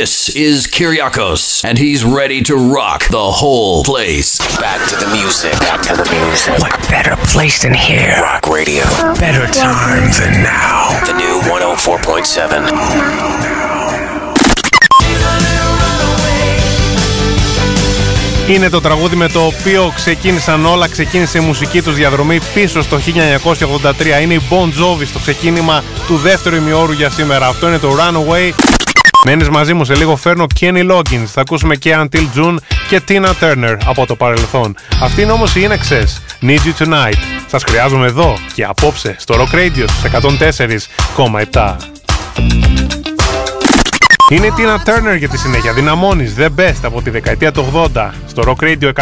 This is Kyriakos, and he's ready to rock the whole place. Back to the music. Back to the music. What better place than here? Rock Radio. Better time than now. The new 104.7. Είναι το τραγούδι με το οποίο ξεκίνησαν όλα, ξεκίνησε η μουσική τους διαδρομή πίσω στο 1983. Είναι η Bon Jovi στο ξεκίνημα του δεύτερου ημιώρου για σήμερα. Αυτό είναι το Runaway. Μένεις μαζί μου σε λίγο φέρνω Kenny Loggins. Θα ακούσουμε και Until June και Tina Turner από το παρελθόν. Αυτή είναι όμως η INXS. Need You Tonight. Σας χρειάζομαι εδώ και απόψε στο Rock Radio στους 104,7. Είναι η Tina Turner για τη συνέχεια. Δυναμώνεις The Best από τη δεκαετία του 80 στο Rock Radio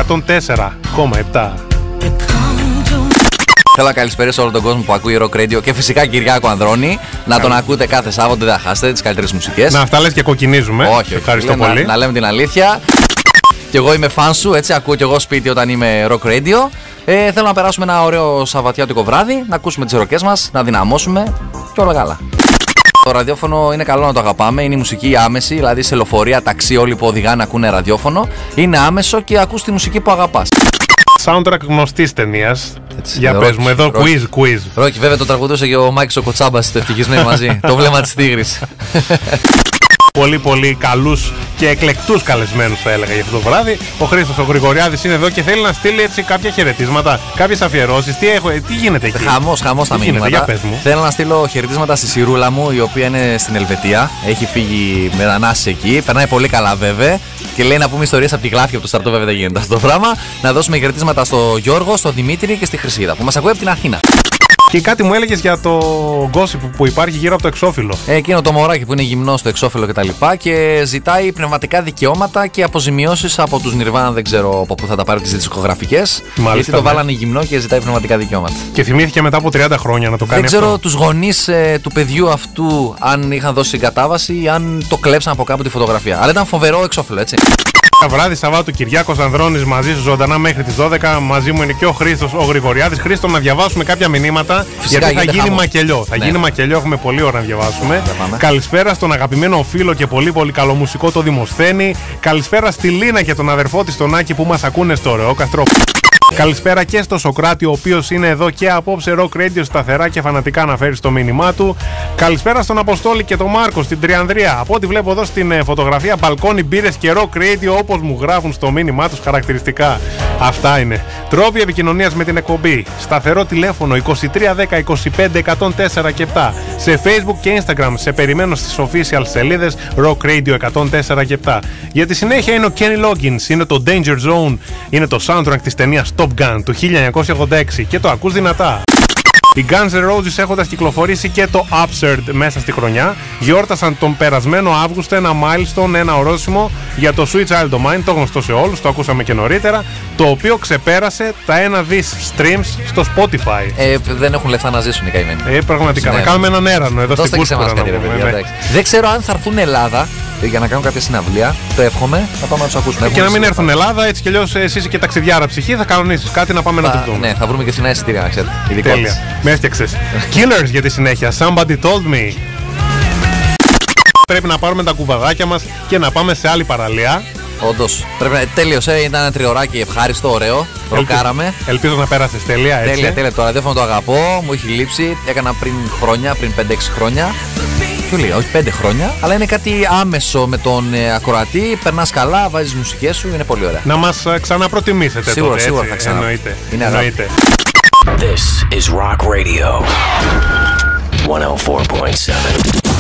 104,7. Θέλω να καλησπέρισω όλο τον κόσμο που ακούει Rock Radio και φυσικά Κυριάκο Ανδρώνη. Να τον ακούτε κάθε Σάββατο, δεν θα χάσετε τις καλύτερες μουσικές. Να, αυτά λες και κοκκινίζουμε. Όχι, όχι. Ευχαριστώ Λέμε πολύ. Να, να λέμε την αλήθεια. Και εγώ είμαι φαν σου, έτσι ακούω και εγώ σπίτι όταν είμαι Rock Radio. Ε, θέλω να περάσουμε ένα ωραίο Σαββατιάτικο βράδυ, να ακούσουμε τις ροκές μας, να δυναμώσουμε και όλα καλά. Το ραδιόφωνο είναι καλό να το αγαπάμε. Είναι η μουσική άμεση, δηλαδή σε λεωφορεία, ταξί, όλοι που οδηγάνε να ακούνε ραδιόφωνο. Είναι άμεσο και ακούς τη μουσική που αγαπάς. Soundtrack γνωστής ταινίας. Για ε, πες Ρόκι, μου εδώ, Ρόκι. quiz, quiz. Ρόκι, βέβαια το τραγουδούσε και ο Μάικ ο Κοτσάμπας στο ευτυχισμένοι μαζί. το βλέμμα της τίγρης. Πολύ πολύ καλούς και εκλεκτούς καλεσμένους θα έλεγα για αυτό το βράδυ. Ο Χρήστος ο Γρηγοριάδης είναι εδώ και θέλει να στείλει έτσι κάποια χαιρετίσματα, κάποιες αφιερώσεις. Τι, έχω, τι γίνεται εκεί; Χαμός, χαμός τα Τι γίνεται, μήνυματα. για πες μου. Θέλω να στείλω χαιρετίσματα στη Σιρούλα μου, η οποία είναι στην Ελβετία. Έχει φύγει μετανάστη εκεί. Περνάει πολύ καλά βέβαια. Και λέει να πούμε ιστορίες από τη γλάφη από το στρατό, βέβαια δεν γίνεται αυτό το πράγμα. Να δώσουμε χαιρετίσματα στο Γιώργο, στον Δημήτρη και στη Χρυσίδα που μας ακούει από την Αθήνα. Και κάτι μου έλεγες για το gossip που- που υπάρχει γύρω από το εξώφυλλο. Ε, Εκείνο το μωράκι που είναι γυμνός στο εξώφυλλο κτλ. Και, και ζητάει πνευματικά δικαιώματα και αποζημιώσεις από τους Νιρβάνα. Δεν ξέρω από πού θα τα πάρει τις δισκογραφικές. Γιατί το ναι. βάλανε γυμνό και ζητάει πνευματικά δικαιώματα. Και θυμήθηκε μετά από 30 χρόνια να το κάνει Δεν ξέρω αυτό. τους γονείς του παιδιού αυτού αν είχαν δώσει συγκατάβαση ή αν το κλέψαν από κάπου τη φωτογραφία. Αλλά ήταν φοβερό εξώφυλλο, έτσι. Βράδυ Σαββάτου Κυριάκος Ανδρώνης μαζί σου ζωντανά μέχρι τις 12. Μαζί μου είναι και ο Χρήστος ο Γρηγοριάδης. Χρήστο να διαβάσουμε κάποια μηνύματα γιατί θα γίνεται γίνει χαμός. μακελιό. Θα Ναι. γίνει μακελιό, έχουμε πολλή ώρα να διαβάσουμε. Για πάμε. Καλησπέρα στον αγαπημένο φίλο και πολύ πολύ καλό μουσικό το Δημοσθένη. Καλησπέρα στη Λίνα και τον αδερφό της τον Άκη που μας ακούνε στο ωραίο καστρό. Καλησπέρα και στο Σοκράτη, ο οποίος είναι εδώ και απόψε Rock Radio σταθερά και φανατικά να φέρει στο μήνυμά του. Καλησπέρα στον Αποστόλη και τον Μάρκο στην Τριανδρία. Από ό,τι βλέπω εδώ στην ε, φωτογραφία, μπαλκόνι, μπύρες και Rock Radio όπως μου γράφουν στο μήνυμά τους χαρακτηριστικά. Αυτά είναι. Τρόποι επικοινωνίας με την εκπομπή. Σταθερό τηλέφωνο 2310 25 104 και 7. Σε Facebook και Instagram σε περιμένω στις official σελίδες Rock Radio 104 και 7. Για τη συνέχεια είναι ο Kenny Loggins, είναι το Danger Zone, είναι το soundtrack της ταινίας Top Gun του 1986 και το ακούς δυνατά. Οι Guns N' Roses έχοντας κυκλοφορήσει και το Absurd μέσα στη χρονιά γιόρτασαν τον περασμένο Αύγουστο ένα milestone, ένα ορόσημο για το Sweet Child of Mine, το γνωστό σε όλους, το ακούσαμε και νωρίτερα, το οποίο ξεπέρασε τα 1 δις streams στο Spotify. Ε, δεν έχουν λεφτά να ζήσουν οι καημένοι. Ε, πραγματικά, Ναι. να κάνουμε έναν έρανο εδώ Δώστε στην και σε εμάς Κούσκουρα. κάτι, να ρε πούμε, παιδιά, ναι. εντάξει. Δεν ξέρω αν θα έρθουν Ελλάδα ε, για να κάνουν κάποια συναυλία. Το εύχομαι. Θα πάμε να τους ακούσουμε. Και να μην Έχουμε έρθουν Ελλάδα, έτσι κι αλλιώς εσύ είσαι και ταξιδιάρα ψυχή, θα κανονίσεις κάτι να πάμε να το Θα- δούμε. Ναι, θα βρούμε και φθηνά εισιτήρια, να ξέρετε. Ειδικό Τέλεια. της. Με έφτιαξες. Killers για τη συνέχεια. Somebody told me. Πρέπει να πάρουμε τα κουβαδάκια μας και να πάμε σε άλλη παραλία. Όντως. Πρέπει να. Τέλειωσε, ήταν ένα τριωράκι ευχάριστο, ωραίο. Ροκάραμε. Ελπίζω να πέρασες τέλεια, έτσι. Τέλεια, τέλεια. Το ραδιόφωνο το αγαπώ, μου έχει λείψει. Έκανα πριν χρόνια, πριν 5-6 χρόνια. Πιο λίγα, όχι 5 χρόνια. Αλλά είναι κάτι άμεσο με τον ε, ακροατή. Περνάς καλά, βάζεις μουσικές σου, είναι πολύ ωραία. Να μας ξαναπροτιμήσετε Σίγουρα, τότε. σίγουρα έτσι. θα ξανα- Εννοείται. Είναι αγάπη. Εννοείται. This is Rock Radio. 104.7.